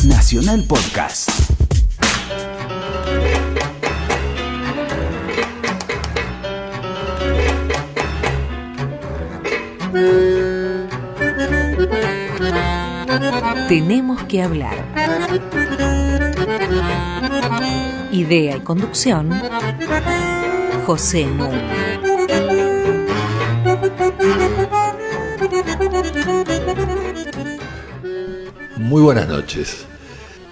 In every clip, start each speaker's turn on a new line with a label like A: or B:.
A: Nacional Podcast.
B: Tenemos que hablar. Idea y conducción, José Núñez.
C: Muy buenas noches.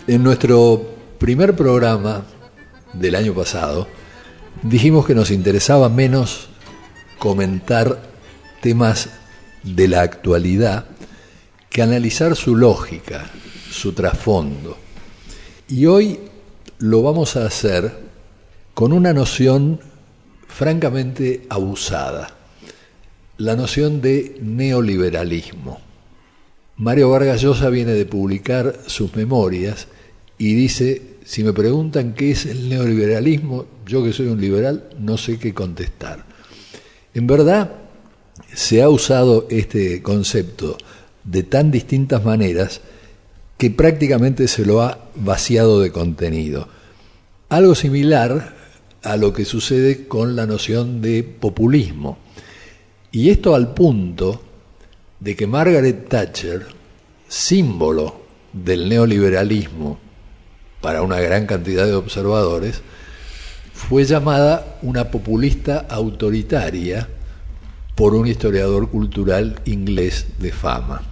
C: En nuestro primer programa del año pasado dijimos que nos interesaba menos comentar temas de la actualidad que analizar su lógica, su trasfondo. Y hoy lo vamos a hacer con una noción francamente abusada, la noción de neoliberalismo. Mario Vargas Llosa viene de publicar sus memorias y dice, si me preguntan qué es el neoliberalismo, yo que soy un liberal no sé qué contestar. En verdad, se ha usado este concepto de tan distintas maneras que prácticamente se lo ha vaciado de contenido. Algo similar a lo que sucede con la noción de populismo. Y esto al punto de que Margaret Thatcher, símbolo del neoliberalismo para una gran cantidad de observadores, fue llamada una populista autoritaria por un historiador cultural inglés de fama.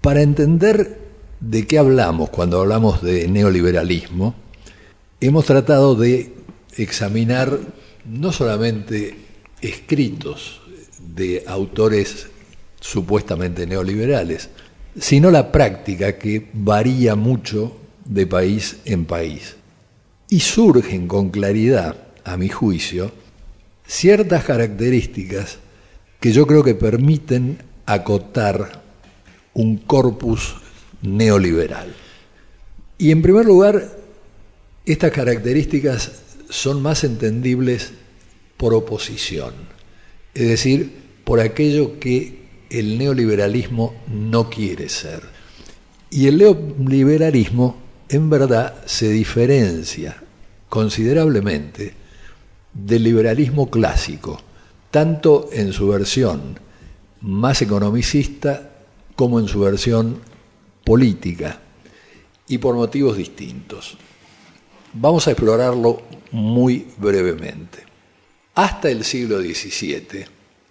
C: Para entender de qué hablamos cuando hablamos de neoliberalismo, hemos tratado de examinar no solamente escritos de autores supuestamente neoliberales, sino la práctica que varía mucho de país en país. Y surgen con claridad, a mi juicio, ciertas características que yo creo que permiten acotar un corpus neoliberal. Y en primer lugar, estas características son más entendibles por oposición, es decir, por aquello que el neoliberalismo no quiere ser. Y el neoliberalismo en verdad se diferencia considerablemente del liberalismo clásico, tanto en su versión más economicista como en su versión política, y por motivos distintos. Vamos a explorarlo muy brevemente. Hasta el siglo XVII,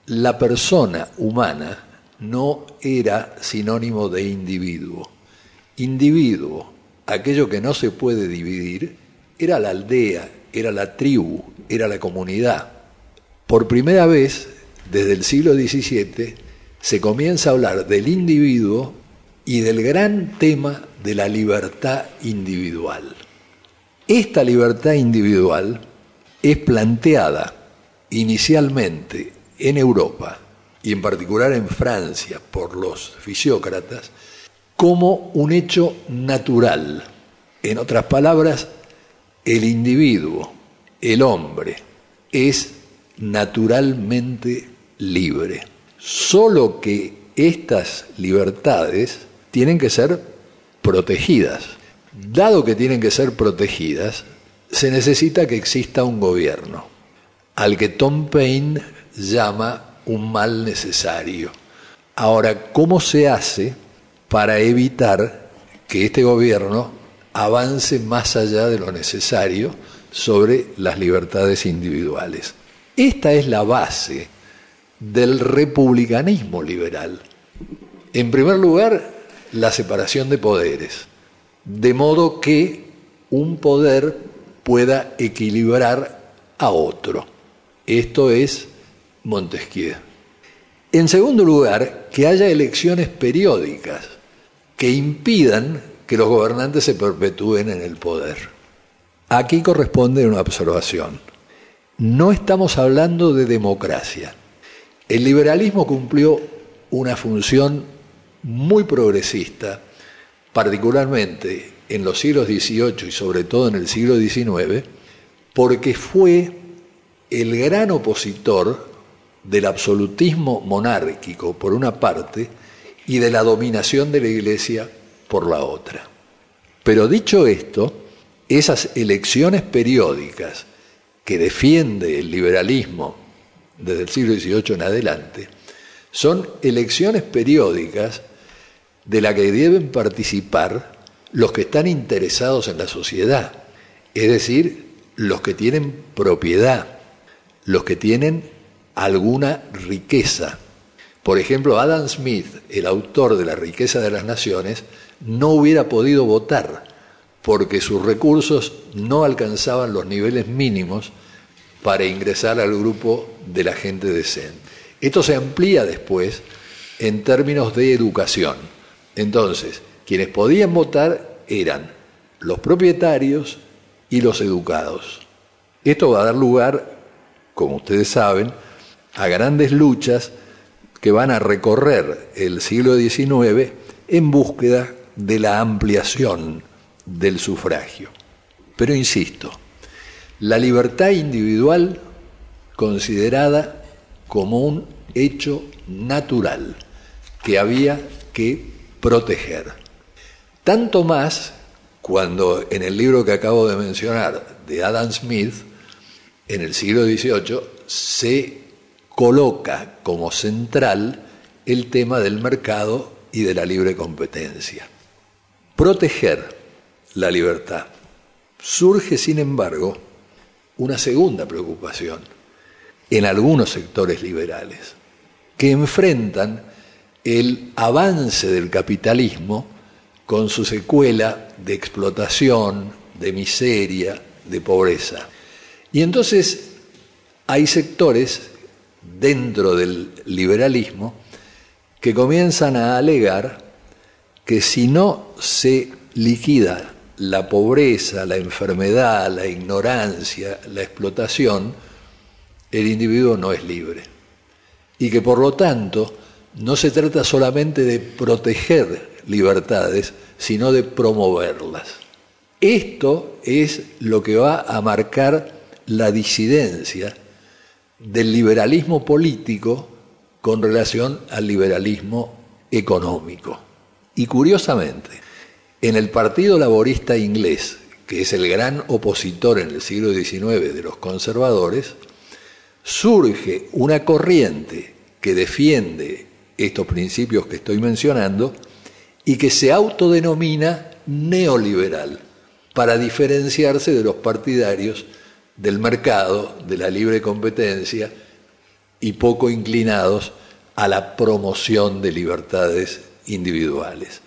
C: la persona humana no era sinónimo de individuo. Individuo, aquello que no se puede dividir, era la aldea, era la tribu, era la comunidad. Por primera vez, desde el siglo XVII, se comienza a hablar del individuo y del gran tema de la libertad individual. Esta libertad individual es planteada inicialmente en Europa y en particular en Francia por los fisiócratas, como un hecho natural. En otras palabras, el individuo, el hombre, es naturalmente libre. Solo que estas libertades tienen que ser protegidas. Dado que tienen que ser protegidas, se necesita que exista un gobierno, al que Tom Paine llama un mal necesario. Ahora, ¿cómo se hace para evitar que este gobierno avance más allá de lo necesario sobre las libertades individuales? Esta es la base del republicanismo liberal. En primer lugar, la separación de poderes, de modo que un poder pueda equilibrar a otro. Esto es Montesquieu. En segundo lugar, que haya elecciones periódicas que impidan que los gobernantes se perpetúen en el poder. Aquí corresponde una observación. No estamos hablando de democracia. El liberalismo cumplió una función muy progresista, particularmente en los siglos XVIII y sobre todo en el siglo XIX, porque fue el gran opositor del absolutismo monárquico por una parte y de la dominación de la Iglesia por la otra. Pero dicho esto, esas elecciones periódicas que defiende el liberalismo desde el siglo XVIII en adelante, son elecciones periódicas de las que deben participar los que están interesados en la sociedad, es decir, los que tienen propiedad, los que tienen alguna riqueza. Por ejemplo, Adam Smith, el autor de La riqueza de las naciones, no hubiera podido votar porque sus recursos no alcanzaban los niveles mínimos para ingresar al grupo de la gente decente. Esto se amplía después en términos de educación. Entonces, quienes podían votar eran los propietarios y los educados. Esto va a dar lugar, como ustedes saben, a grandes luchas que van a recorrer el siglo XIX en búsqueda de la ampliación del sufragio. Pero insisto, la libertad individual considerada como un hecho natural que había que proteger. Tanto más cuando en el libro que acabo de mencionar de Adam Smith, en el siglo XVIII, se coloca como central el tema del mercado y de la libre competencia. Proteger la libertad. Surge, sin embargo, una segunda preocupación en algunos sectores liberales, que enfrentan el avance del capitalismo con su secuela de explotación, de miseria, de pobreza. Y entonces hay sectores dentro del liberalismo que comienzan a alegar que si no se liquida la pobreza, la enfermedad, la ignorancia, la explotación, el individuo no es libre. Y que por lo tanto no se trata solamente de proteger libertades, sino de promoverlas. Esto es lo que va a marcar la disidencia del liberalismo político con relación al liberalismo económico. Y curiosamente, en el Partido Laborista Inglés, que es el gran opositor en el siglo XIX de los conservadores, surge una corriente que defiende estos principios que estoy mencionando y que se autodenomina neoliberal para diferenciarse de los partidarios del mercado, de la libre competencia y poco inclinados a la promoción de libertades individuales.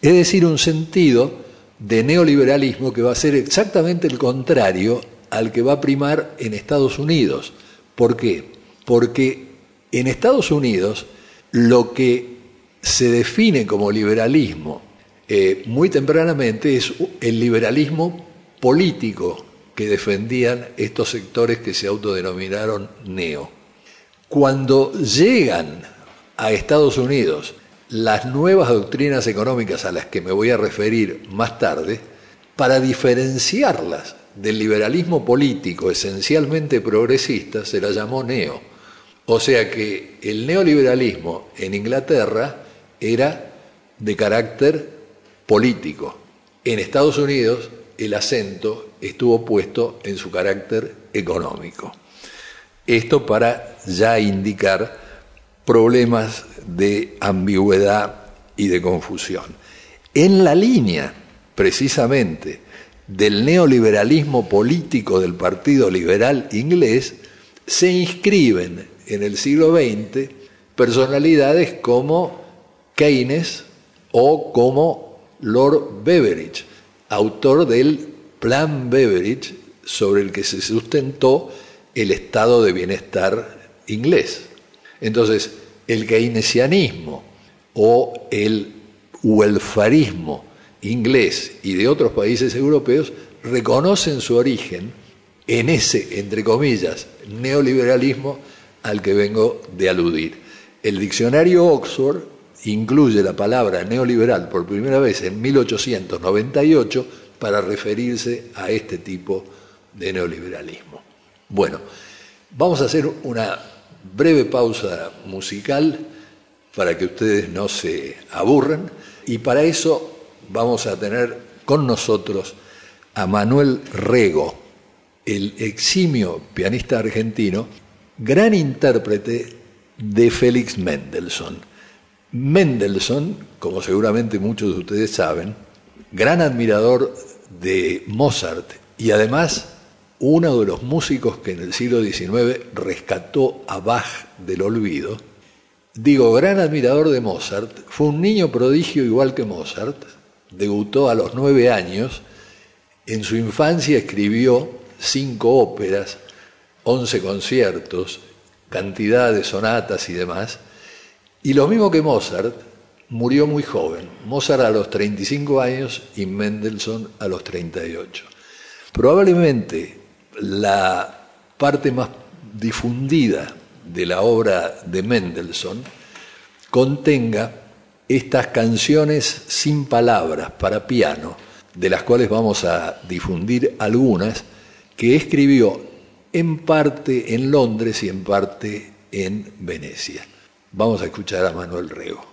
C: Es decir, un sentido de neoliberalismo que va a ser exactamente el contrario al que va a primar en Estados Unidos. ¿Por qué? Porque en Estados Unidos lo que se define como liberalismo eh, muy tempranamente es el liberalismo político que defendían estos sectores que se autodenominaron neo. Cuando llegan a Estados Unidos las nuevas doctrinas económicas a las que me voy a referir más tarde, para diferenciarlas del liberalismo político esencialmente progresista, se la llamó neo. O sea que el neoliberalismo en Inglaterra era de carácter político. En Estados Unidos el acento estuvo puesto en su carácter económico. Esto para ya indicar problemas de ambigüedad y de confusión. En la línea, precisamente, del neoliberalismo político del Partido Liberal inglés, se inscriben en el siglo XX personalidades como Keynes o como Lord Beveridge, autor del Plan Beveridge sobre el que se sustentó el estado de bienestar inglés. Entonces, el keynesianismo o el welfarismo inglés y de otros países europeos reconocen su origen en ese, entre comillas, neoliberalismo al que vengo de aludir. El diccionario Oxford incluye la palabra neoliberal por primera vez en 1898 para referirse a este tipo de neoliberalismo. Bueno, vamos a hacer una breve pausa musical para que ustedes no se aburran y para eso vamos a tener con nosotros a Manuel Rego, el eximio pianista argentino, gran intérprete de Félix Mendelssohn. Mendelssohn, como seguramente muchos de ustedes saben, gran admirador de Mozart. Y además uno de los músicos que en el siglo XIX rescató a Bach del olvido, digo, gran admirador de Mozart, fue un niño prodigio igual que Mozart, debutó a los nueve años, en su infancia escribió cinco óperas, once conciertos, cantidad de sonatas y demás, y lo mismo que Mozart, murió muy joven, Mozart a los 35 años y Mendelssohn a los 38. Probablemente la parte más difundida de la obra de Mendelssohn contenga estas canciones sin palabras para piano, de las cuales vamos a difundir algunas, que escribió en parte en Londres y en parte en Venecia. Vamos a escuchar a Manuel Rego.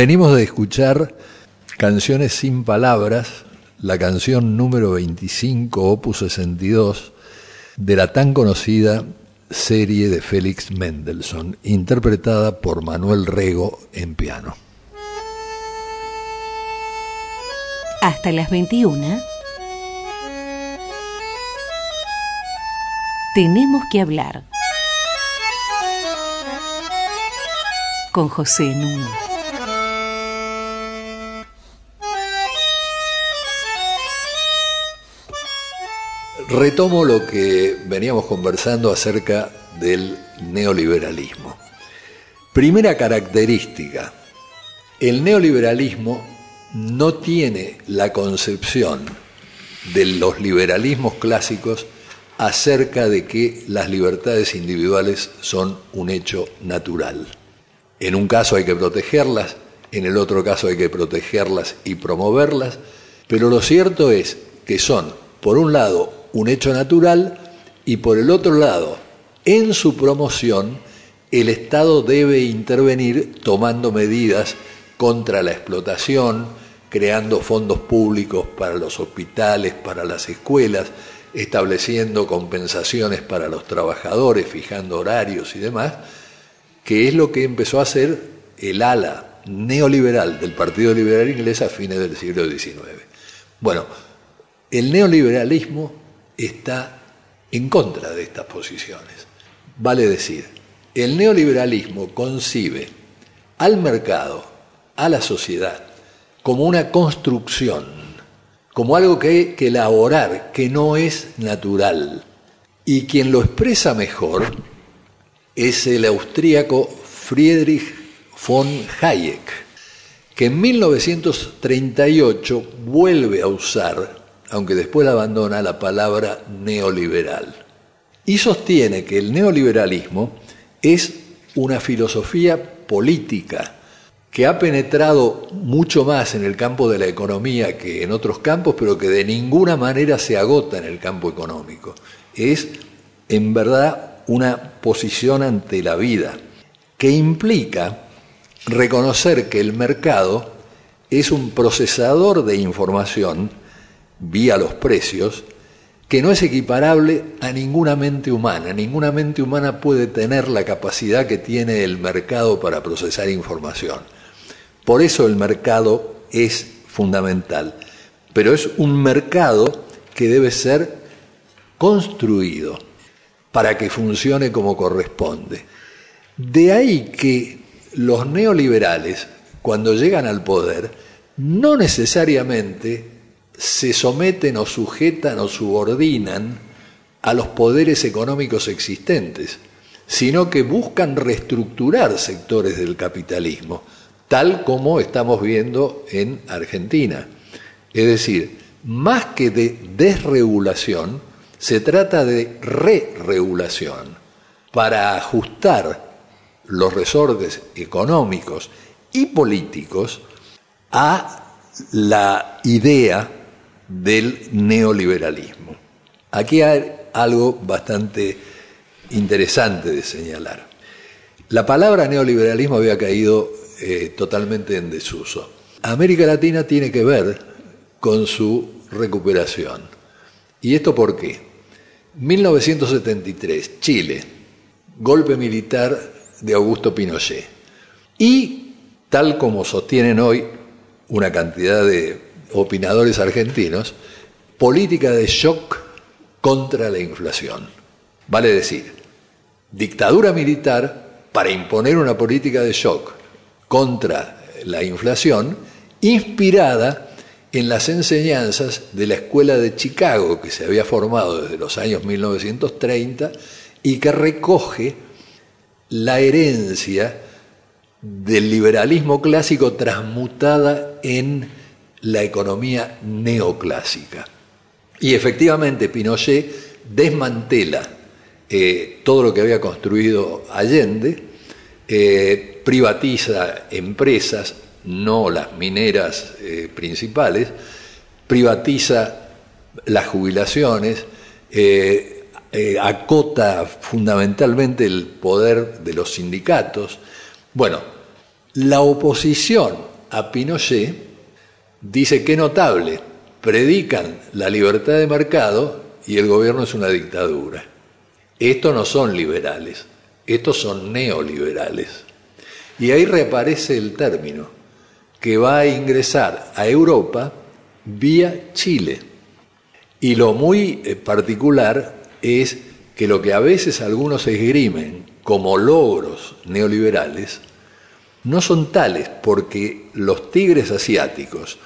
C: Venimos de escuchar Canciones sin Palabras, la canción número 25, opus 62, de la tan conocida serie de Félix Mendelssohn, interpretada por Manuel Rego en piano.
B: Hasta las 21. Tenemos que hablar con José Núñez.
C: Retomo lo que veníamos conversando acerca del neoliberalismo. Primera característica, el neoliberalismo no tiene la concepción de los liberalismos clásicos acerca de que las libertades individuales son un hecho natural. En un caso hay que protegerlas, en el otro caso hay que protegerlas y promoverlas, pero lo cierto es que son, por un lado, un hecho natural y por el otro lado, en su promoción, el Estado debe intervenir tomando medidas contra la explotación, creando fondos públicos para los hospitales, para las escuelas, estableciendo compensaciones para los trabajadores, fijando horarios y demás, que es lo que empezó a hacer el ala neoliberal del Partido Liberal Inglés a fines del siglo XIX. Bueno, el neoliberalismo está en contra de estas posiciones. Vale decir, el neoliberalismo concibe al mercado, a la sociedad, como una construcción, como algo que hay que elaborar, que no es natural. Y quien lo expresa mejor es el austríaco Friedrich von Hayek, que en 1938 vuelve a usar, aunque después la abandona, la palabra neoliberal. Y sostiene que el neoliberalismo es una filosofía política que ha penetrado mucho más en el campo de la economía que en otros campos, pero que de ninguna manera se agota en el campo económico. Es, en verdad, una posición ante la vida, que implica reconocer que el mercado es un procesador de información vía los precios, que no es equiparable a ninguna mente humana. Ninguna mente humana puede tener la capacidad que tiene el mercado para procesar información. Por eso el mercado es fundamental. Pero es un mercado que debe ser construido para que funcione como corresponde. De ahí que los neoliberales, cuando llegan al poder, no necesariamente se someten o sujetan o subordinan a los poderes económicos existentes, sino que buscan reestructurar sectores del capitalismo, tal como estamos viendo en Argentina. Es decir, más que de desregulación, se trata de re-regulación para ajustar los resortes económicos y políticos a la idea del neoliberalismo. Aquí hay algo bastante interesante de señalar. La palabra neoliberalismo había caído eh, totalmente en desuso. América Latina tiene que ver con su recuperación. ¿Y esto por qué? 1973, Chile, golpe militar de Augusto Pinochet. Y, tal como sostienen hoy una cantidad de opinadores argentinos, política de shock contra la inflación. Vale decir, dictadura militar para imponer una política de shock contra la inflación, inspirada en las enseñanzas de la Escuela de Chicago, que se había formado desde los años 1930 y que recoge la herencia del liberalismo clásico transmutada en la economía neoclásica. Y efectivamente Pinochet desmantela eh, todo lo que había construido Allende, eh, privatiza empresas, no las mineras eh, principales, privatiza las jubilaciones, acota fundamentalmente el poder de los sindicatos. Bueno, la oposición a Pinochet dice que notable, predican la libertad de mercado y el gobierno es una dictadura. Estos no son liberales, estos son neoliberales. Y ahí reaparece el término, que va a ingresar a Europa vía Chile. Y lo muy eh, particular es que lo que a veces algunos esgrimen como logros neoliberales, no son tales porque los tigres asiáticos,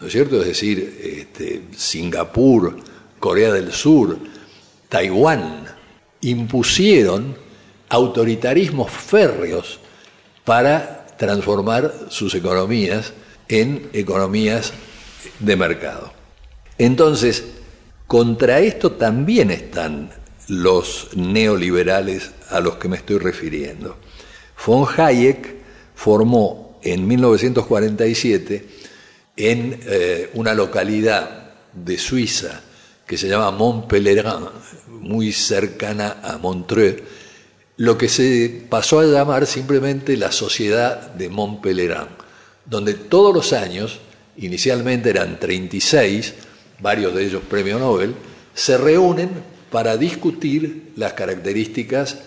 C: ¿no es cierto? Es decir, este, Singapur, Corea del Sur, Taiwán, impusieron autoritarismos férreos para transformar sus economías en economías de mercado. Entonces, Contra esto también están los neoliberales a los que me estoy refiriendo. Von Hayek formó en 1947 en eh, una localidad de Suiza que se llama Montpellerin, muy cercana a Montreux, lo que se pasó a llamar simplemente la Sociedad de Montpellerin, donde todos los años, inicialmente eran 36, varios de ellos premio Nobel, se reúnen para discutir las características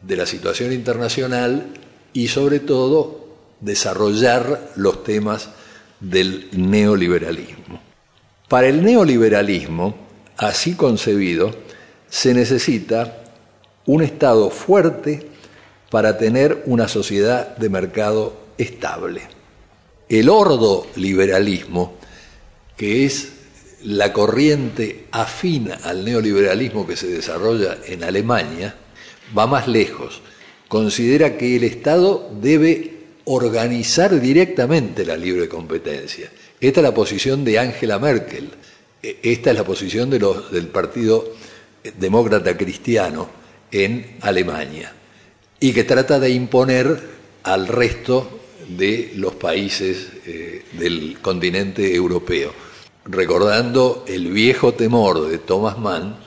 C: de la situación internacional y sobre todo desarrollar los temas del neoliberalismo. Para el neoliberalismo, así concebido, se necesita un Estado fuerte para tener una sociedad de mercado estable. El ordo liberalismo, que es la corriente afina al neoliberalismo que se desarrolla en Alemania, va más lejos. Considera que el Estado debe organizar directamente la libre competencia. Esta es la posición de Angela Merkel, e, esta es la posición de los, del Partido Demócrata Cristiano en Alemania, y que trata de imponer al resto de los países eh, del continente europeo, recordando el viejo temor de Thomas Mann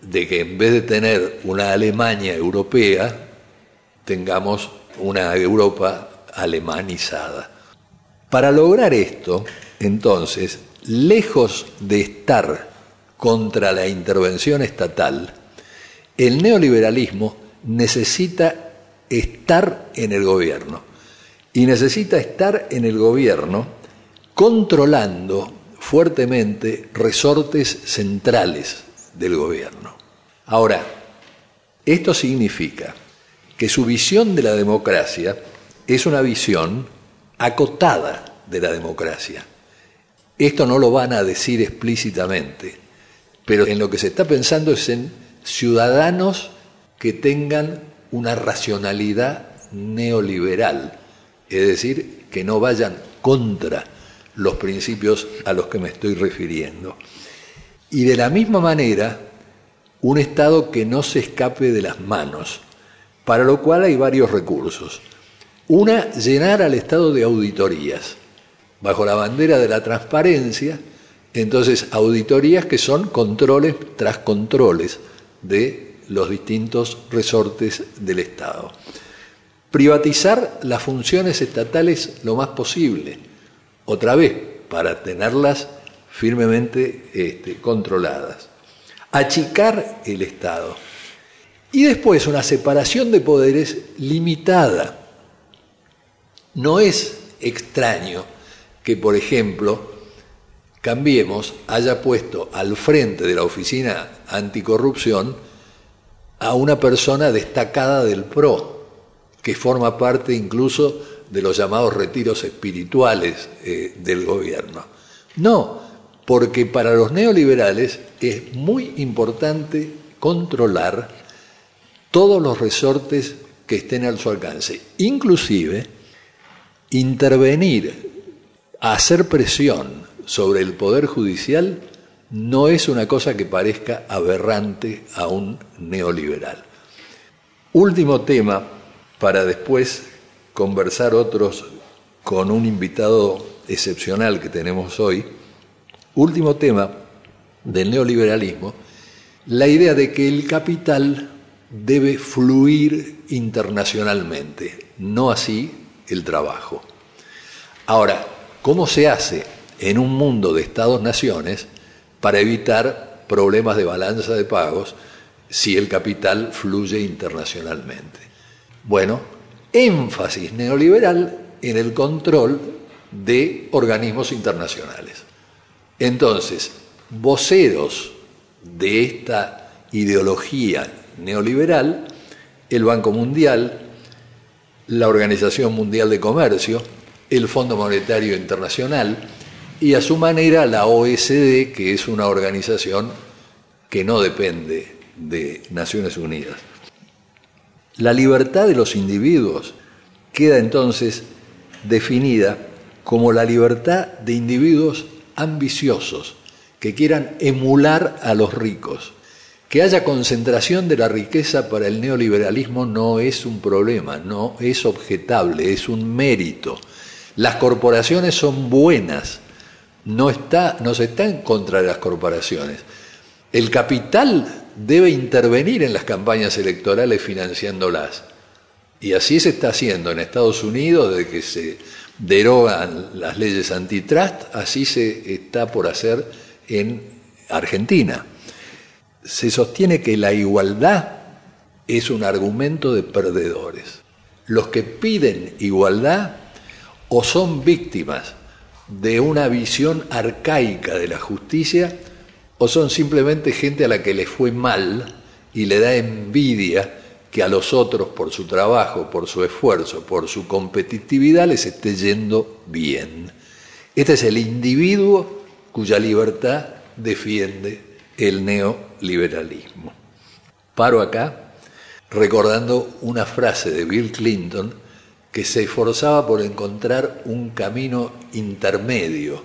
C: de que en vez de tener una Alemania europea, tengamos una Europa alemanizada. Para lograr esto, entonces, lejos de estar contra la intervención estatal, el neoliberalismo necesita estar en el gobierno y necesita estar en el gobierno controlando fuertemente resortes centrales del gobierno. Ahora, esto significa que su visión de la democracia es una visión acotada de la democracia. Esto no lo van a decir explícitamente, pero en lo que se está pensando es en ciudadanos que tengan una racionalidad neoliberal, es decir, que no vayan contra los principios a los que me estoy refiriendo. Y de la misma manera, un Estado que no se escape de las manos, para lo cual hay varios recursos. Una, llenar al Estado de auditorías, bajo la bandera de la transparencia, entonces auditorías que son controles tras controles de los distintos resortes del Estado. Privatizar las funciones estatales lo más posible, otra vez, para tenerlas firmemente este, controladas. Achicar el Estado. Y después una separación de poderes limitada no es extraño que, por ejemplo, Cambiemos haya puesto al frente de la oficina anticorrupción a una persona destacada del PRO, que forma parte incluso de los llamados retiros espirituales eh, del gobierno. No, porque para los neoliberales es muy importante controlar todos los resortes que estén a su alcance, inclusive intervenir, hacer presión sobre el Poder Judicial no es una cosa que parezca aberrante a un neoliberal. Último tema, para después conversar otros con un invitado excepcional que tenemos hoy. Último tema del neoliberalismo, la idea de que el capital debe fluir internacionalmente, no así el trabajo. Ahora, ¿cómo se hace en un mundo de estados-naciones para evitar problemas de balanza de pagos si el capital fluye internacionalmente? Bueno, énfasis neoliberal en el control de organismos internacionales. Entonces, voceros de esta ideología neoliberal, el Banco Mundial, la Organización Mundial de Comercio, el Fondo Monetario Internacional y a su manera la OSD, que es una organización que no depende de Naciones Unidas. La libertad de los individuos queda entonces definida como la libertad de individuos ambiciosos que quieran emular a los ricos. Que haya concentración de la riqueza para el neoliberalismo no es un problema, no es objetable, es un mérito. Las corporaciones son buenas, no, está, no se está en contra de las corporaciones. El capital debe intervenir en las campañas electorales financiándolas. Y así se está haciendo en Estados Unidos desde que se derogan las leyes antitrust, así se está por hacer en Argentina. Se sostiene que la igualdad es un argumento de perdedores. Los que piden igualdad o son víctimas de una visión arcaica de la justicia o son simplemente gente a la que le fue mal y le da envidia que a los otros por su trabajo, por su esfuerzo, por su competitividad les esté yendo bien. Este es el individuo cuya libertad defiende el neoliberalismo. Paro acá recordando una frase de Bill Clinton que se esforzaba por encontrar un camino intermedio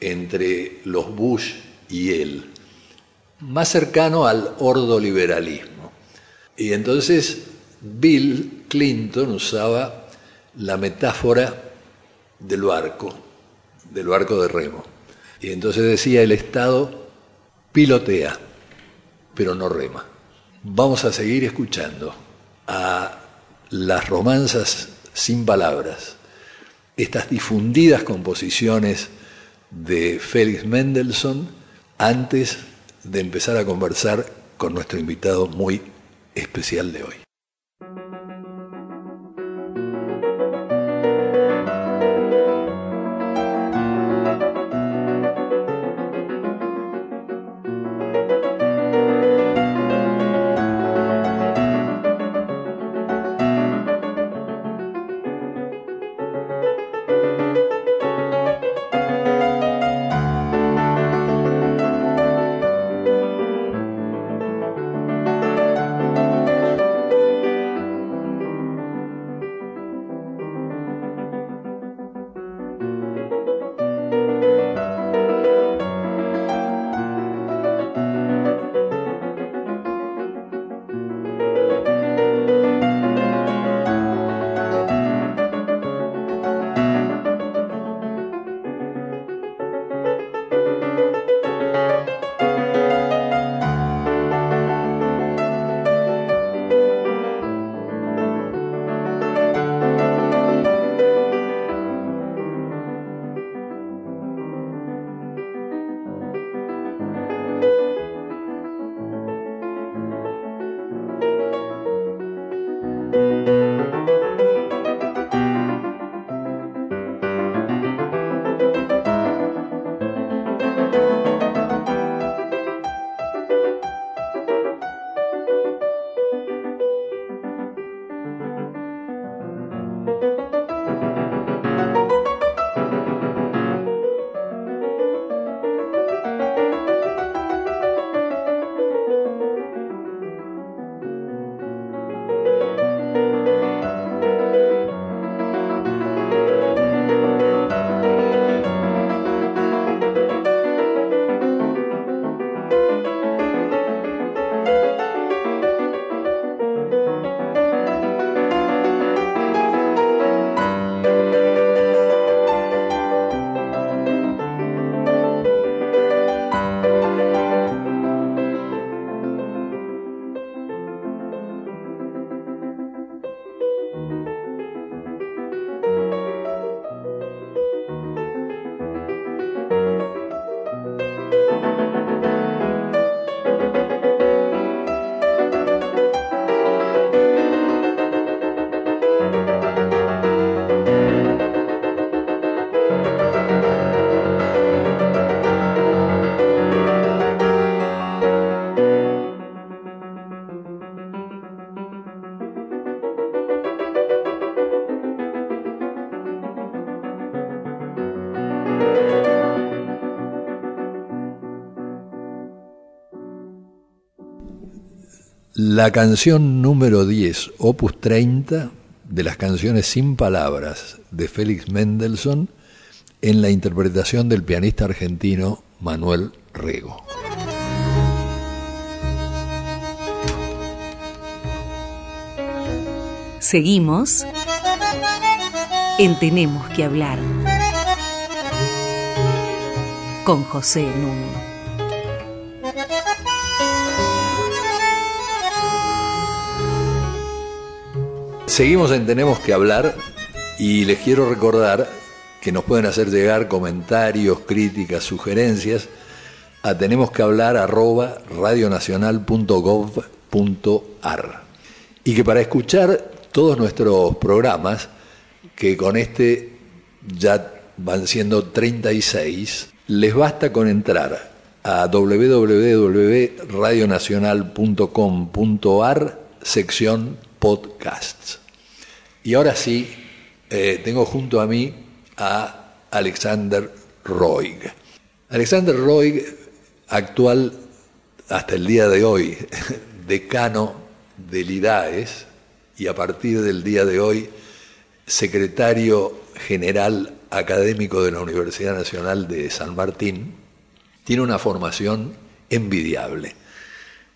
C: entre los Bush y él, más cercano al ordoliberalismo. Y entonces Bill Clinton usaba la metáfora del barco, del barco de remo. Y entonces decía, el Estado pilotea, pero no rema. Vamos a seguir escuchando a las romanzas sin palabras, estas difundidas composiciones de Félix Mendelssohn antes de empezar a conversar con nuestro invitado muy especial de hoy. La canción número 10, opus 30, de las canciones sin palabras de Félix Mendelssohn, en la interpretación del pianista argentino Manuel Rego.
B: Seguimos en Tenemos que hablar con José Nuno.
C: Seguimos en Tenemos que hablar y les quiero recordar que nos pueden hacer llegar comentarios, críticas, sugerencias a tenemos que hablar arroba y que para escuchar todos nuestros programas, que con este ya van siendo 36, les basta con entrar a www.radionacional.com.ar sección podcasts. Y ahora sí, eh, tengo junto a mí a Alexander Roig. Alexander Roig, actual hasta el día de hoy, decano del IDAES, y a partir del día de hoy secretario general académico de la Universidad Nacional de San Martín, tiene una formación envidiable.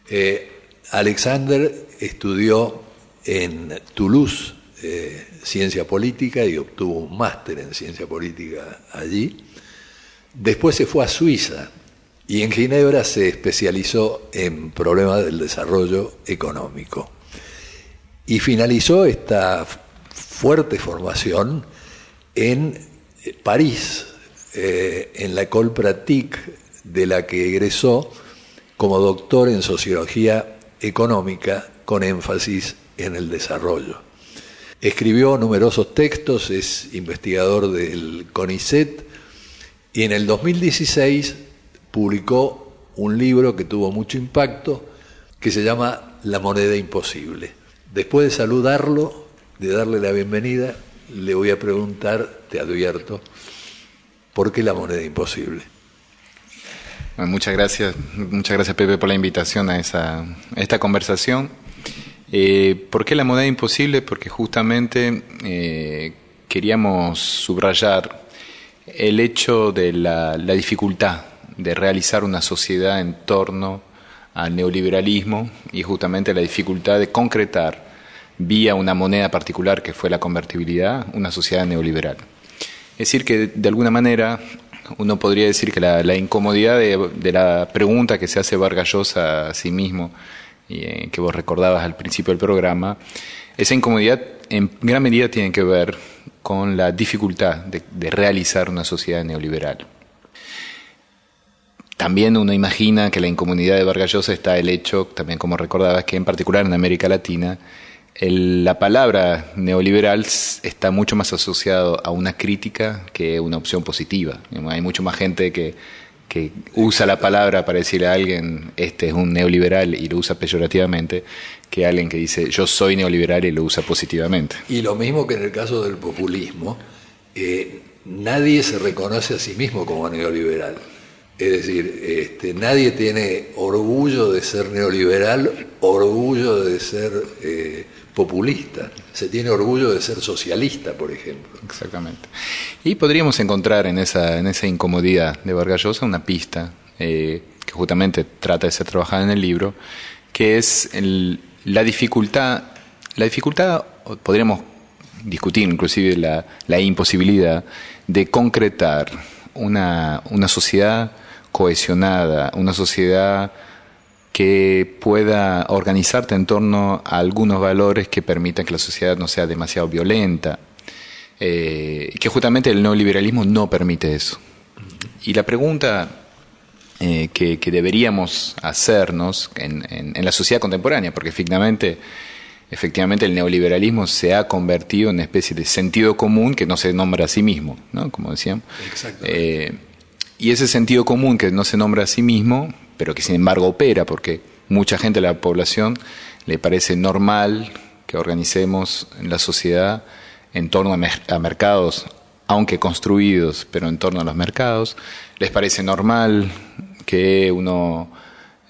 C: Eh, Alexander estudió en Toulouse eh, ciencia política y obtuvo un máster en ciencia política allí. Después se fue a Suiza y en Ginebra se especializó en problemas del desarrollo económico y finalizó esta fuerte formación en eh, París, eh, en la École Pratique, de la que egresó como doctor en sociología económica con énfasis en el desarrollo. Escribió numerosos textos, es investigador del CONICET y en el 2016 publicó un libro que tuvo mucho impacto que se llama La moneda imposible. Después de saludarlo, de darle la bienvenida, le voy a preguntar, te advierto, ¿por qué la moneda imposible?
A: muchas gracias, muchas gracias Pepe por la invitación a, esa, esta conversación. Eh, ¿Por qué la moneda imposible? Porque justamente eh, queríamos subrayar el hecho de la, dificultad de realizar una sociedad en torno al neoliberalismo y justamente la dificultad de concretar vía una moneda particular que fue la convertibilidad una sociedad neoliberal. Es decir, que de alguna manera uno podría decir que la, incomodidad de, la pregunta que se hace Vargas a sí mismo, eh, que vos recordabas al principio del programa, esa incomodidad en gran medida tiene que ver con la dificultad de realizar una sociedad neoliberal. También uno imagina que la incomodidad de Vargas está el hecho, también como recordabas, que en particular en América Latina, la palabra neoliberal está mucho más asociado a una crítica que una opción positiva. Hay mucho más gente que, que usa la palabra para decirle a alguien, este es un neoliberal y lo usa peyorativamente, que alguien que dice, yo soy neoliberal y lo usa positivamente.
C: Y lo mismo que en el caso del populismo, eh, nadie se reconoce a sí mismo como neoliberal. Es decir, este, nadie tiene orgullo de ser neoliberal, orgullo de ser eh, populista. Se tiene orgullo de ser socialista, por ejemplo.
A: Exactamente. Y podríamos encontrar en esa, en esa incomodidad de Vargas Llosa una pista eh, que justamente trata de ser trabajada en el libro, que es la dificultad, la dificultad, podríamos discutir inclusive la, la imposibilidad de concretar una, una sociedad cohesionada, una sociedad que pueda organizarte en torno a algunos valores que permitan que la sociedad no sea demasiado violenta, eh, que justamente el neoliberalismo no permite eso. Y la pregunta eh, que, deberíamos hacernos en, en, la sociedad contemporánea, porque efectivamente, efectivamente el neoliberalismo se ha convertido en una especie de sentido común que no se nombra a sí mismo, ¿no? como decíamos. Eh, y ese sentido común que no se nombra a sí mismo, pero que sin embargo opera, porque mucha gente de la población le parece normal que organicemos la sociedad en torno a, mercados, aunque construidos, pero en torno a los mercados. Les parece normal que uno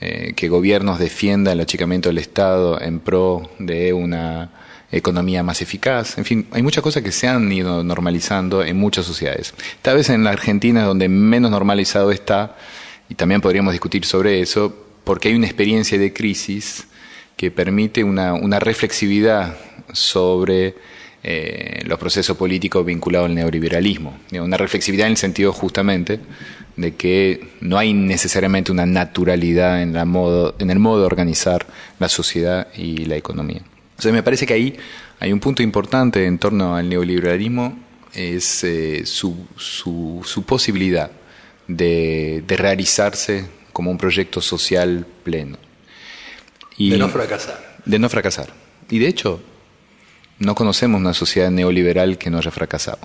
A: eh, que gobiernos defiendan el achicamiento del Estado en pro de una economía más eficaz. En fin, hay muchas cosas que se han ido normalizando en muchas sociedades. Tal vez en la Argentina, donde menos normalizado está, y también podríamos discutir sobre eso, porque hay una experiencia de crisis que permite una, reflexividad sobre eh, los procesos políticos vinculados al neoliberalismo. Una reflexividad en el sentido justamente de que no hay necesariamente una naturalidad en, la en el modo de organizar la sociedad y la economía. Entonces me parece que ahí hay un punto importante en torno al neoliberalismo, es eh, su, su, su, posibilidad de, de, realizarse como un proyecto social pleno.
C: Y de no fracasar.
A: De no fracasar. Y de hecho, no conocemos una sociedad neoliberal que no haya fracasado.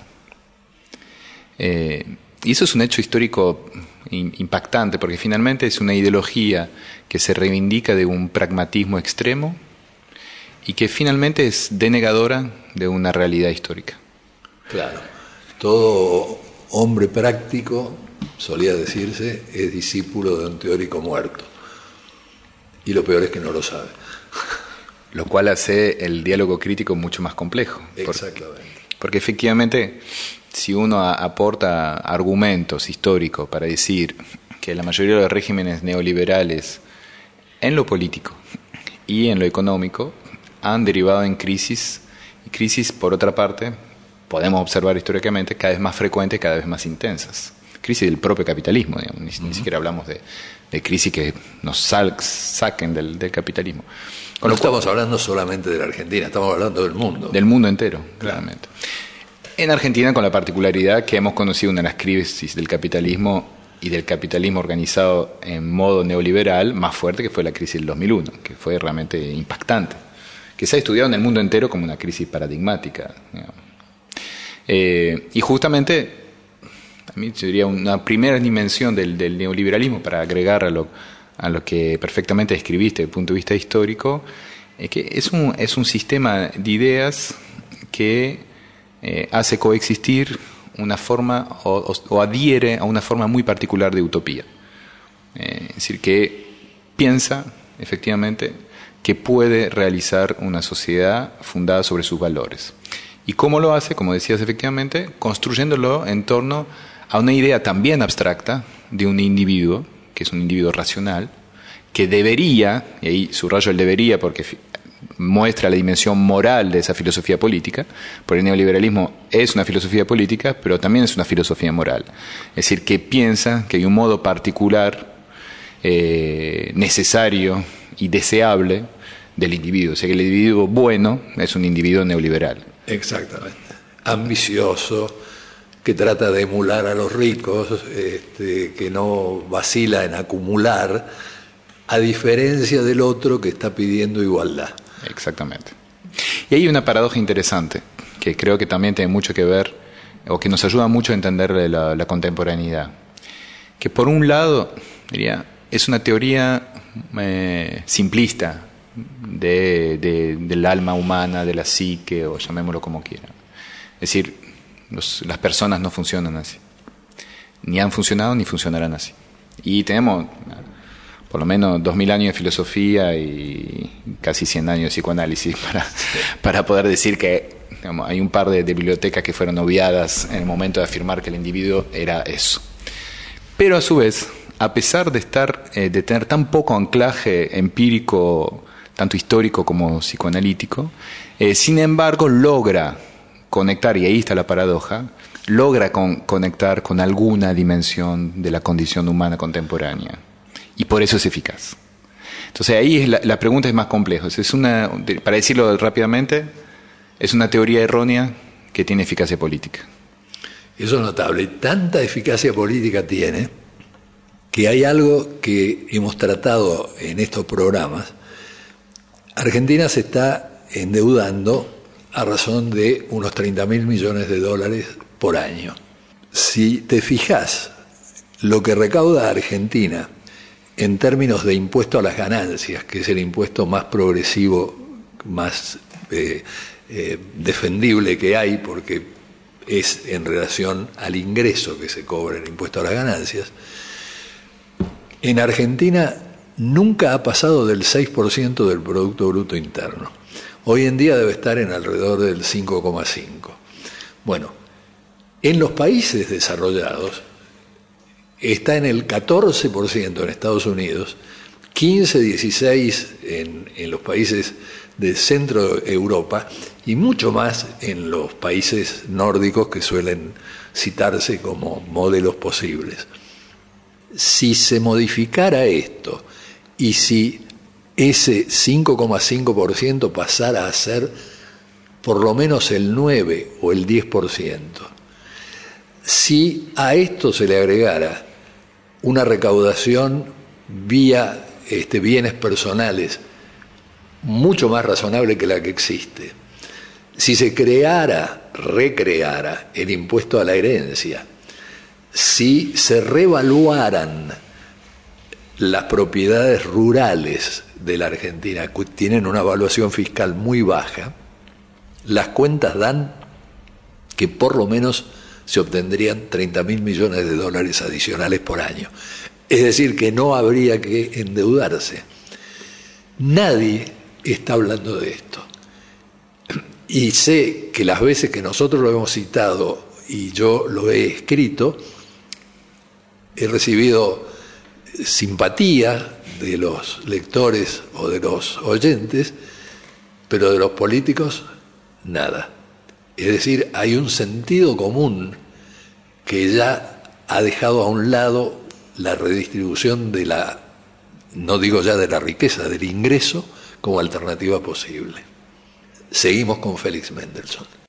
A: Eh, y eso es un hecho histórico impactante, porque finalmente es una ideología que se reivindica de un pragmatismo extremo y que finalmente es denegadora de una realidad histórica.
C: Claro, todo hombre práctico, solía decirse, es discípulo de un teórico muerto. Y lo peor es que no lo sabe.
A: Lo cual hace el diálogo crítico mucho más complejo.
C: Exactamente.
A: Porque, efectivamente, si uno aporta argumentos históricos para decir que la mayoría de los regímenes neoliberales en lo político y en lo económico han derivado en crisis, y crisis, por otra parte, podemos observar históricamente, cada vez más frecuentes, cada vez más intensas. Crisis del propio capitalismo, ni, siquiera hablamos de, crisis que nos saquen del, del capitalismo
C: no estamos hablando solamente de la Argentina, estamos hablando del mundo.
A: Del mundo entero, claramente. En Argentina, con la particularidad que hemos conocido una de las crisis del capitalismo y del capitalismo organizado en modo neoliberal más fuerte que fue la crisis del 2001, que fue realmente impactante, que se ha estudiado en el mundo entero como una crisis paradigmática. Eh, y justamente, a mí yo diría una primera dimensión del, del neoliberalismo, para agregar a lo, a lo que perfectamente describiste desde el punto de vista histórico, es que es un, es un sistema de ideas que eh, hace coexistir una forma o, adhiere a una forma muy particular de utopía. Eh, es decir, que piensa efectivamente que puede realizar una sociedad fundada sobre sus valores. ¿Y cómo lo hace? Como decías efectivamente, construyéndolo en torno una idea también abstracta de un individuo, que es un individuo racional, que debería, y ahí subrayo el debería porque muestra la dimensión moral de esa filosofía política, porque el neoliberalismo es una filosofía política, pero también es una filosofía moral. Es decir, que piensa que hay un modo particular, eh, necesario y deseable del individuo. O sea, que el individuo bueno es un individuo neoliberal.
C: Exactamente. Ambicioso, que trata de emular a los ricos, este, que no vacila en acumular, a diferencia del otro que está pidiendo igualdad.
A: Exactamente. Y hay una paradoja interesante, que creo que también tiene mucho que ver, o que nos ayuda mucho a entender la, contemporaneidad. Que por un lado, diría, es una teoría eh, simplista del alma humana, de la psique, o llamémoslo como quieran. Es decir, las personas no funcionan así. Ni han funcionado ni funcionarán así. Y tenemos por lo menos dos mil años de filosofía y casi 100 años de psicoanálisis para, para poder decir que hay un par de, bibliotecas que fueron obviadas en el momento de afirmar que el individuo era eso. Pero a su vez, a pesar de, estar, eh, de tener tan poco anclaje empírico, tanto histórico como psicoanalítico, eh, sin embargo logra conectar, y ahí está la paradoja, logra conectar con alguna dimensión de la condición humana contemporánea. Y por eso es eficaz. Entonces ahí es la, pregunta es más compleja. Es una, para decirlo rápidamente, es una teoría errónea que tiene eficacia política.
C: Eso es notable. Tanta eficacia política tiene que hay algo que hemos tratado en estos programas. Argentina se está endeudando a razón de unos 30 mil millones de dólares por año. Si te fijas lo que recauda Argentina en términos de impuesto a las ganancias, que es el impuesto más progresivo, más eh, eh, defendible que hay, porque es en relación al ingreso que se cobra el impuesto a las ganancias, en Argentina nunca ha pasado del 6% del Producto Bruto Interno. Hoy en día debe estar en alrededor del 5,5. Bueno, en los países desarrollados, está en el 14% en Estados Unidos, 15, 16 en, en los países de Centro Europa y mucho más en los países nórdicos que suelen citarse como modelos posibles. Si se modificara esto y si ese 5,5% pasara a ser por lo menos el 9 o el 10%, si a esto se le agregara una recaudación vía este, bienes personales mucho más razonable que la que existe, si se creara, recreara el impuesto a la herencia, si se revaluaran las propiedades rurales de la Argentina, tienen una evaluación fiscal muy baja, las cuentas dan que por lo menos se obtendrían 30 mil millones de dólares adicionales por año. Es decir, que no habría que endeudarse. Nadie está hablando de esto. Y sé que las veces que nosotros lo hemos citado y yo lo he escrito, he recibido simpatía de los lectores o de los oyentes, pero de los políticos nada. Es decir, hay un sentido común que ya ha dejado a un lado la redistribución de la, no digo ya de la riqueza, del ingreso como alternativa posible. Seguimos con Félix Mendelssohn.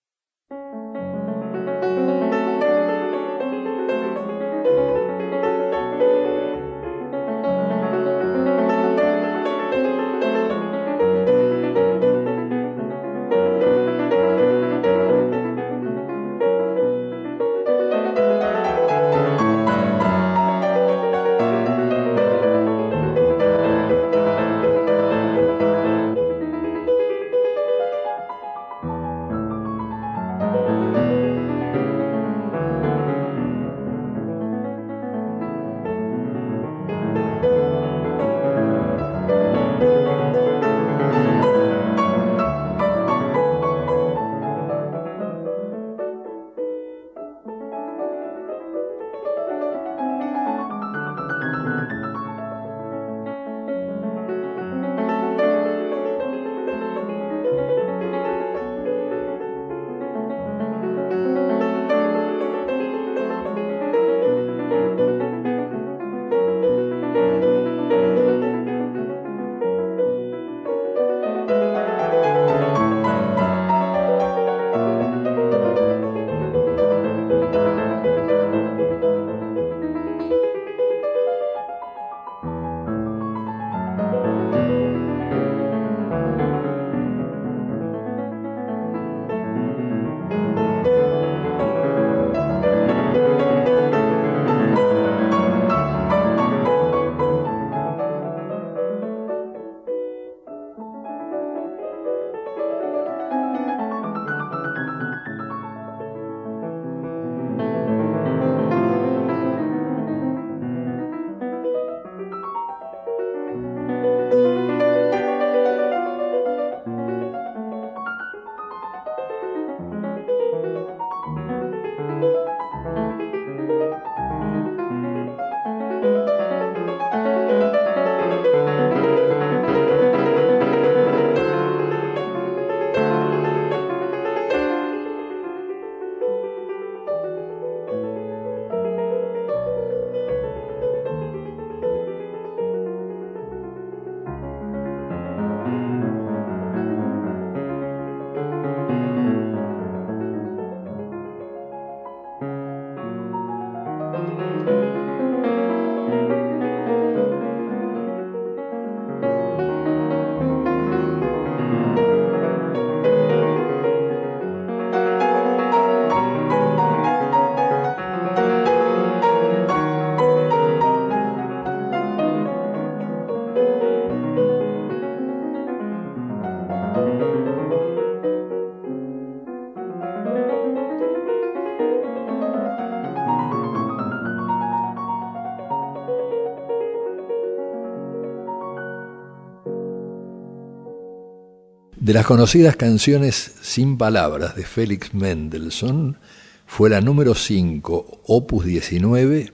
C: De las conocidas canciones sin palabras de Félix Mendelssohn, fue la número 5, opus 19,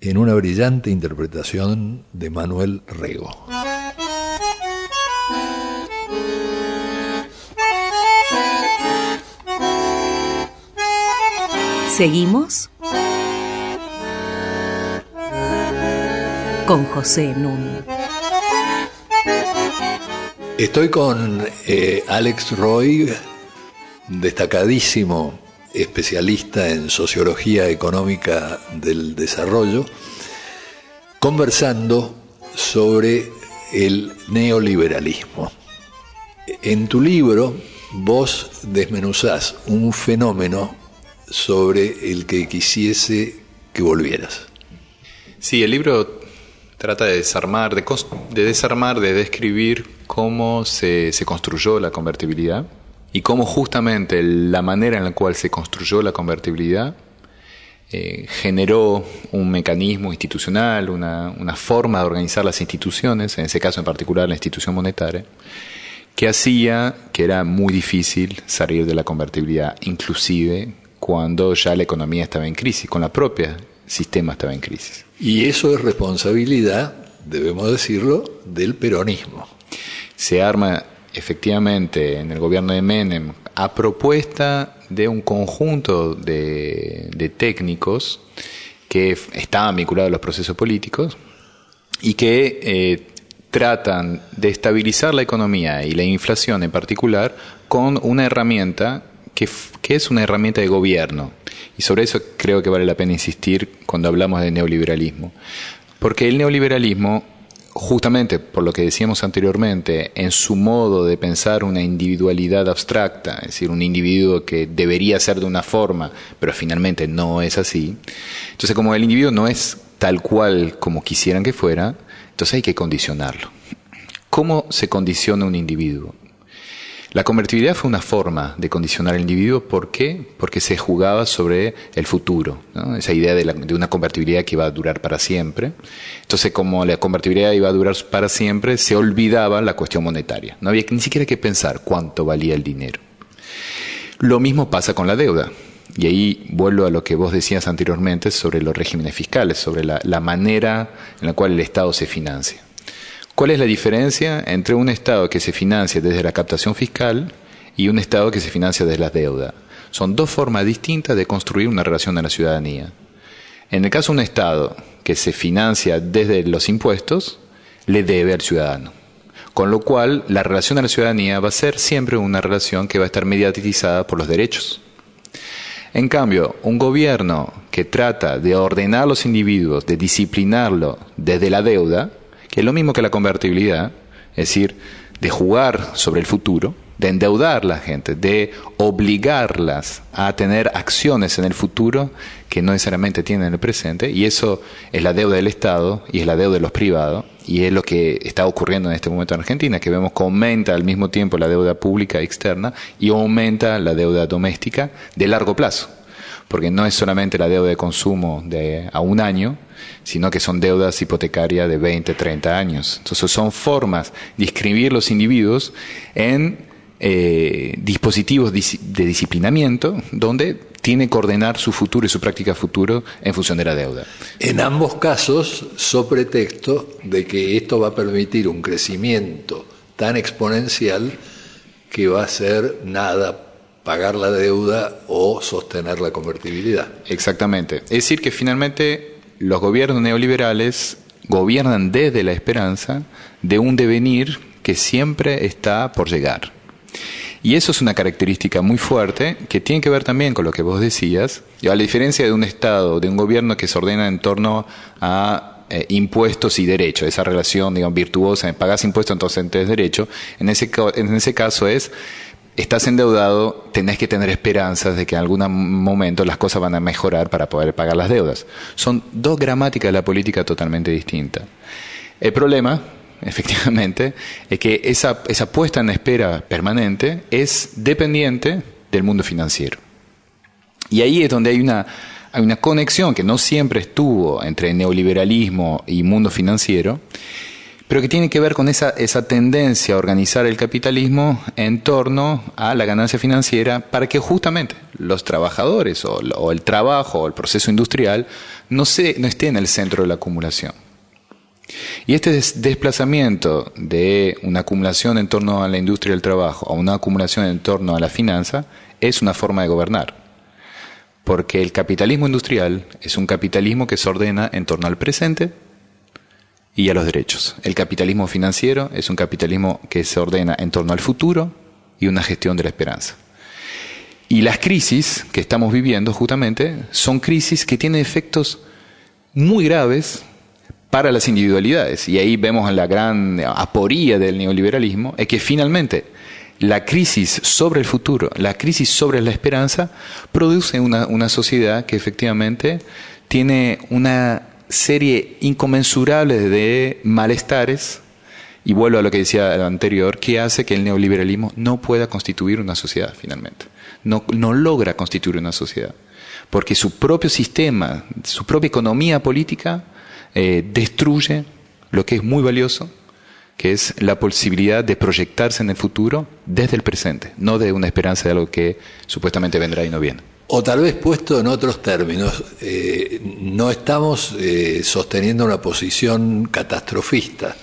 C: en una brillante interpretación de Manuel Rego.
B: Seguimos con José Nun.
C: Estoy con eh, Alex Roy, destacadísimo especialista en sociología económica del desarrollo, conversando sobre el neoliberalismo. En tu libro vos desmenuzás un fenómeno sobre el que quisiese que volvieras.
A: Sí, el libro trata de desarmar, de, de desarmar, de describir cómo se, se, construyó la convertibilidad y cómo justamente la manera en la cual se construyó la convertibilidad eh, generó un mecanismo institucional, una, una forma de organizar las instituciones, en ese caso en particular la institución monetaria, que hacía que era muy difícil salir de la convertibilidad, inclusive cuando ya la economía estaba en crisis, con la propia sistema estaba en crisis.
C: Y eso es responsabilidad, debemos decirlo, del peronismo.
A: Se arma efectivamente en el gobierno de Menem a propuesta de un conjunto de, técnicos que estaban vinculados a los procesos políticos y que eh, tratan de estabilizar la economía y la inflación en particular con una herramienta que, que, es una herramienta de gobierno. Y sobre eso creo que vale la pena insistir cuando hablamos de neoliberalismo. Porque el neoliberalismo, justamente por lo que decíamos anteriormente, en su modo de pensar una individualidad abstracta, es decir, un individuo que debería ser de una forma, pero finalmente no es así. Entonces, como el individuo no es tal cual como quisieran que fuera, entonces hay que condicionarlo. ¿Cómo se condiciona un individuo? La convertibilidad fue una forma de condicionar al individuo. ¿Por qué? Porque se jugaba sobre el futuro. Esa idea de, una convertibilidad que iba a durar para siempre. Entonces, como la convertibilidad iba a durar para siempre, se olvidaba la cuestión monetaria. No había ni siquiera que pensar cuánto valía el dinero. Lo mismo pasa con la deuda. Y ahí vuelvo a lo que vos decías anteriormente sobre los regímenes fiscales, sobre la manera en la cual el Estado se financia. ¿Cuál es la diferencia entre un Estado que se financia desde la captación fiscal y un Estado que se financia desde la deuda? Son dos formas distintas de construir una relación a la ciudadanía. En el caso de un Estado que se financia desde los impuestos, le debe al ciudadano. Con lo cual, la relación a la ciudadanía va a ser siempre una relación que va a estar mediatizada por los derechos. En cambio, un gobierno que trata de ordenar a los individuos, de disciplinarlo desde la deuda, que es lo mismo que la convertibilidad, es decir, de jugar sobre el futuro, de endeudar a la gente, de obligarlas a tener acciones en el futuro que no necesariamente tienen en el presente, y eso es la deuda del Estado y es la deuda de los privados, y es lo que está ocurriendo en este momento en Argentina, que vemos que aumenta al mismo tiempo la deuda pública externa y aumenta la deuda doméstica de largo plazo porque no es solamente la deuda de consumo de a un año, sino que son deudas hipotecarias de 20, 30 años. Entonces son formas de inscribir los individuos en eh, dispositivos de disciplinamiento donde tiene que ordenar su futuro y su práctica futuro en función de la deuda.
C: En ambos casos, so pretexto de que esto va a permitir un crecimiento tan exponencial que va a ser nada pagar la deuda o sostener la convertibilidad.
A: Exactamente. Es decir, que finalmente los gobiernos neoliberales gobiernan desde la esperanza de un devenir que siempre está por llegar. Y eso es una característica muy fuerte que tiene que ver también con lo que vos decías, a la diferencia de un Estado, de un gobierno que se ordena en torno a eh, impuestos y derechos, esa relación digamos, virtuosa, pagas impuestos entonces tenés derecho, en ese, en ese caso es estás endeudado, tenés que tener esperanzas de que en algún momento las cosas van a mejorar para poder pagar las deudas. Son dos gramáticas de la política totalmente distintas. El problema, efectivamente, es que esa, esa puesta en espera permanente es dependiente del mundo financiero. Y ahí es donde hay una, hay una conexión que no siempre estuvo entre neoliberalismo y mundo financiero, pero que tiene que ver con esa, tendencia a organizar el capitalismo en torno a la ganancia financiera para que justamente los trabajadores o, el trabajo o el proceso industrial no esté en el centro de la acumulación. Y este desplazamiento de una acumulación en torno a la industria del trabajo a una acumulación en torno a la finanza es una forma de gobernar. Porque el capitalismo industrial es un capitalismo que se ordena en torno al presente y a los derechos. El capitalismo financiero es un capitalismo que se ordena en torno al futuro y una gestión de la esperanza. Y las crisis que estamos viviendo justamente son crisis que tienen efectos muy graves para las individualidades. Y ahí vemos la gran aporía del neoliberalismo, es que finalmente la crisis sobre el futuro, la crisis sobre la esperanza, produce una, una sociedad que efectivamente tiene una serie inconmensurable de malestares, y vuelvo a lo que decía anterior, que hace que el neoliberalismo no pueda constituir una sociedad finalmente. No, no logra constituir una sociedad. Porque su propio sistema, su propia economía política eh, destruye lo que es muy valioso, que es la posibilidad de proyectarse en el futuro desde el presente, no de una esperanza de algo que supuestamente vendrá y no viene.
C: O tal vez puesto en otros términos, eh, no estamos eh, sosteniendo una posición catastrofista.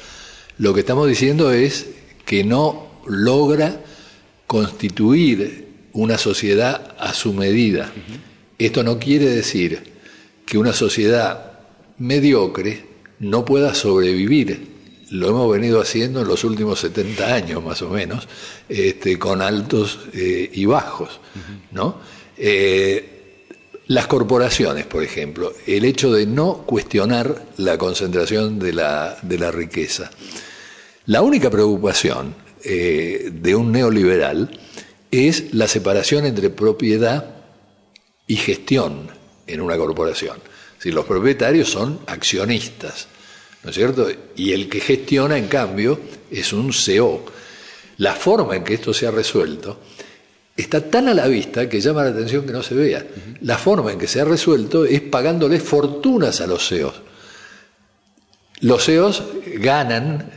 C: Lo que estamos diciendo es que no logra constituir una sociedad a su medida. Esto no quiere decir que una sociedad mediocre no pueda sobrevivir. Lo hemos venido haciendo en los últimos 70 años, más o menos, este, con altos eh, y bajos. ¿no? Eh, las corporaciones, por ejemplo, el hecho de no cuestionar la concentración de la, de la riqueza. La única preocupación eh, de un neoliberal es la separación entre propiedad y gestión en una corporación. Si los propietarios son accionistas, ¿no es cierto? Y el que gestiona, en cambio, es un CEO. La forma en que esto se ha resuelto está tan a la vista que llama la atención que no se vea. La forma en que se ha resuelto es pagándole fortunas a los CEOs. Los CEOs ganan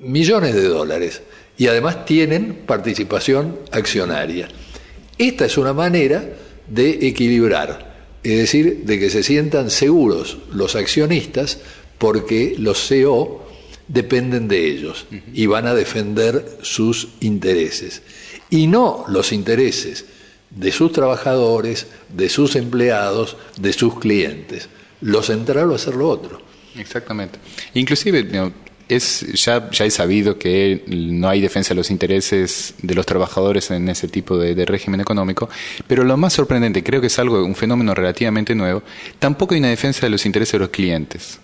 C: millones de dólares y además tienen participación accionaria. Esta es una manera de equilibrar es decir, de que se sientan seguros los accionistas porque los CEO dependen de ellos y van a defender sus intereses. Y no los intereses de sus trabajadores, de sus empleados, de sus clientes. Lo central va a ser lo otro.
A: Exactamente. Inclusive, es ya, ya he sabido que no hay defensa de los intereses de los trabajadores en ese tipo de, régimen económico, pero lo más sorprendente, creo que es algo, un fenómeno relativamente nuevo, tampoco hay una defensa de los intereses de los clientes.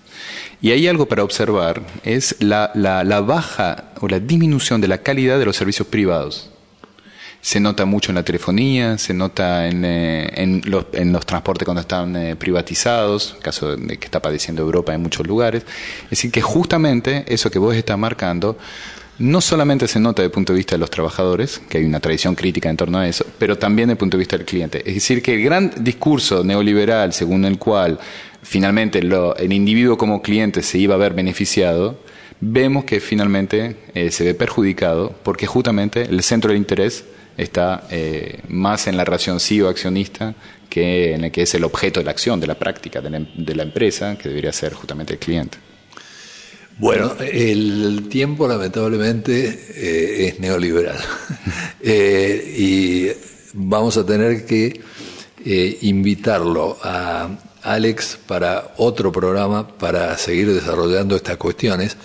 A: Y hay algo para observar, es la, la, la baja o la disminución de la calidad de los servicios privados se nota mucho en la telefonía, se nota en, eh, los, en los, transportes cuando están eh, privatizados, caso de que está padeciendo Europa en muchos lugares. Es decir, que justamente eso que vos estás marcando no solamente se nota desde el punto de vista de los trabajadores, que hay una tradición crítica en torno a eso, pero también desde el punto de vista del cliente. Es decir, que el gran discurso neoliberal según el cual finalmente lo, el individuo como cliente se iba a ver beneficiado, vemos que finalmente eh, se ve perjudicado porque justamente el centro del interés está eh, más en la relación CEO accionista que en el que es el objeto de la acción, de la práctica de la, empresa, que debería ser justamente el cliente.
C: Bueno, el tiempo lamentablemente eh, es neoliberal eh, y vamos a tener que invitarlo a Alex para otro programa para seguir desarrollando estas cuestiones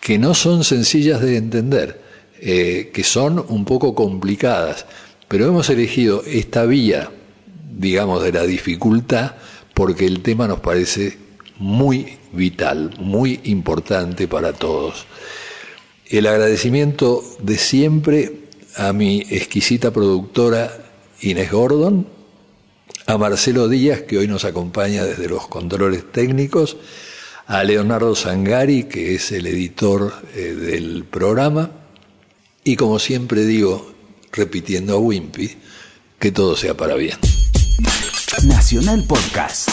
C: que no son sencillas de entender eh, que son un poco complicadas, pero hemos elegido esta vía, digamos, de la dificultad, porque el tema nos parece muy vital, muy importante para todos. El agradecimiento de siempre a mi exquisita productora Inés Gordon, a Marcelo Díaz, que hoy nos acompaña desde los controles técnicos, a Leonardo Sangari, que es el editor eh, del programa, y como siempre digo, repitiendo a Wimpy, que todo sea para bien.
B: Nacional Podcast.